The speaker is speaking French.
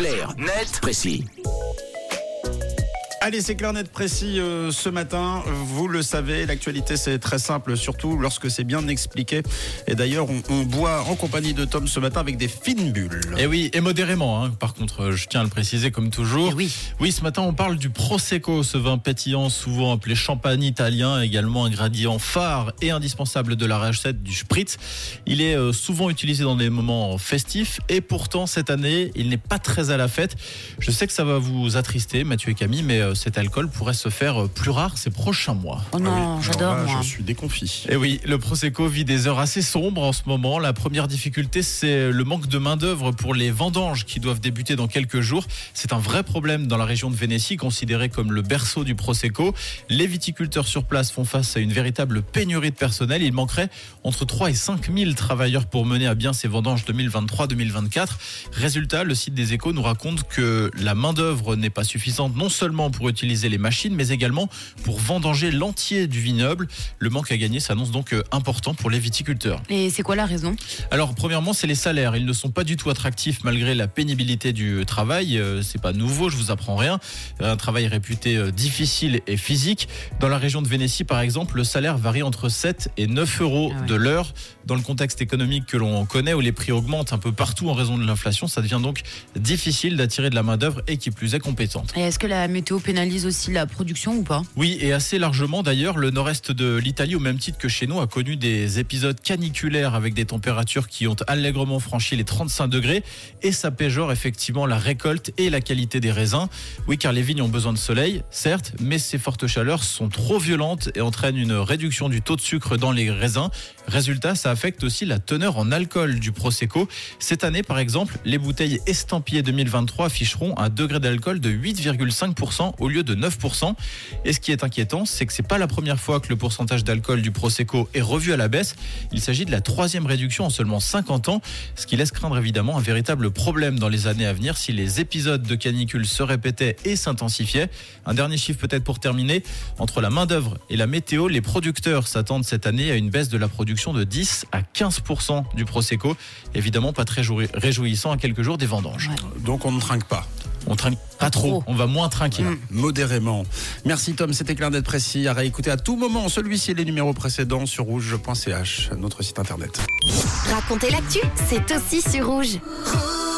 Clair, net, précis. Allez, c'est clair, net, précis euh, ce matin. Vous le savez, l'actualité c'est très simple, surtout lorsque c'est bien expliqué. Et d'ailleurs, on, on boit en compagnie de Tom ce matin avec des fines bulles. Et oui, et modérément, hein. par contre, je tiens à le préciser comme toujours. Eh oui. Oui, ce matin, on parle du Prosecco, ce vin pétillant, souvent appelé champagne italien, également ingrédient phare et indispensable de la recette du Spritz. Il est euh, souvent utilisé dans des moments festifs, et pourtant, cette année, il n'est pas très à la fête. Je sais que ça va vous attrister, Mathieu et Camille, mais euh, cet alcool pourrait se faire euh, plus rare ces prochains mois. Oh Ah oui, non, j'adore moi. Je suis déconfit. Et oui, le Prosecco vit des heures assez sombres en ce moment. La première difficulté, c'est le manque de main-d'œuvre pour les vendanges qui doivent débuter dans quelques jours. C'est un vrai problème dans la région de Vénétie, considérée comme le berceau du Prosecco. Les viticulteurs sur place font face à une véritable pénurie de personnel. Il manquerait entre 3 et 5 000 travailleurs pour mener à bien ces vendanges 2023-2024. Résultat, le site des échos nous raconte que la main-d'œuvre n'est pas suffisante non seulement pour utiliser les machines, mais également pour vendanger l'entier du vignoble. Le manque à gagner s'annonce donc euh, important pour les viticulteurs. Et c'est quoi la raison? Alors, premièrement, c'est les salaires. Ils ne sont pas du tout attractifs malgré la pénibilité du travail. Euh, C'est pas nouveau, je vous apprends rien. Un travail réputé euh, difficile et physique. Dans la région de Vénétie, par exemple, le salaire varie entre 7 et 9 euros Ah ouais. de l'heure. Dans le contexte économique que l'on connaît, où les prix augmentent un peu partout en raison de l'inflation, ça devient donc difficile d'attirer de la main-d'œuvre et qui plus est compétente. Et est-ce que la météo pénalise aussi la production ou pas? Oui, et assez largement d'ailleurs, le nord-est de l'Italie, au même titre que chez nous, a connu des épisodes caniculaires avec des températures qui ont allègrement franchi les 35 degrés, et ça péjore effectivement la récolte et la qualité des raisins. Oui, car les vignes ont besoin de soleil, certes, mais ces fortes chaleurs sont trop violentes et entraînent une réduction du taux de sucre dans les raisins. Résultat, ça affecte aussi la teneur en alcool du Prosecco. Cette année, par exemple, les bouteilles estampillées 2023 afficheront un degré d'alcool de 8,5% au lieu de 9%. Et ce qui est inquiétant, c'est que c'est pas la première fois que le pourcentage d'alcool du Prosecco est revu à la baisse. Il s'agit de la troisième réduction en seulement 50 ans, ce qui laisse craindre évidemment un véritable problème dans les années à venir si les épisodes de canicule se répétaient et s'intensifiaient. Un dernier chiffre peut-être pour terminer. Entre la main-d'œuvre et la météo, les producteurs s'attendent cette année à une baisse de la production de 10 à 15% du Prosecco. Évidemment, pas très joui- réjouissant à quelques jours des vendanges. Donc on ne trinque pas. On trinque pas trop, trop. on va moins trinquer. Modérément. Merci Tom, c'était clair d'être précis. À réécouter à tout moment celui-ci et les numéros précédents sur rouge.ch, notre site internet. Racontez l'actu, c'est aussi sur rouge.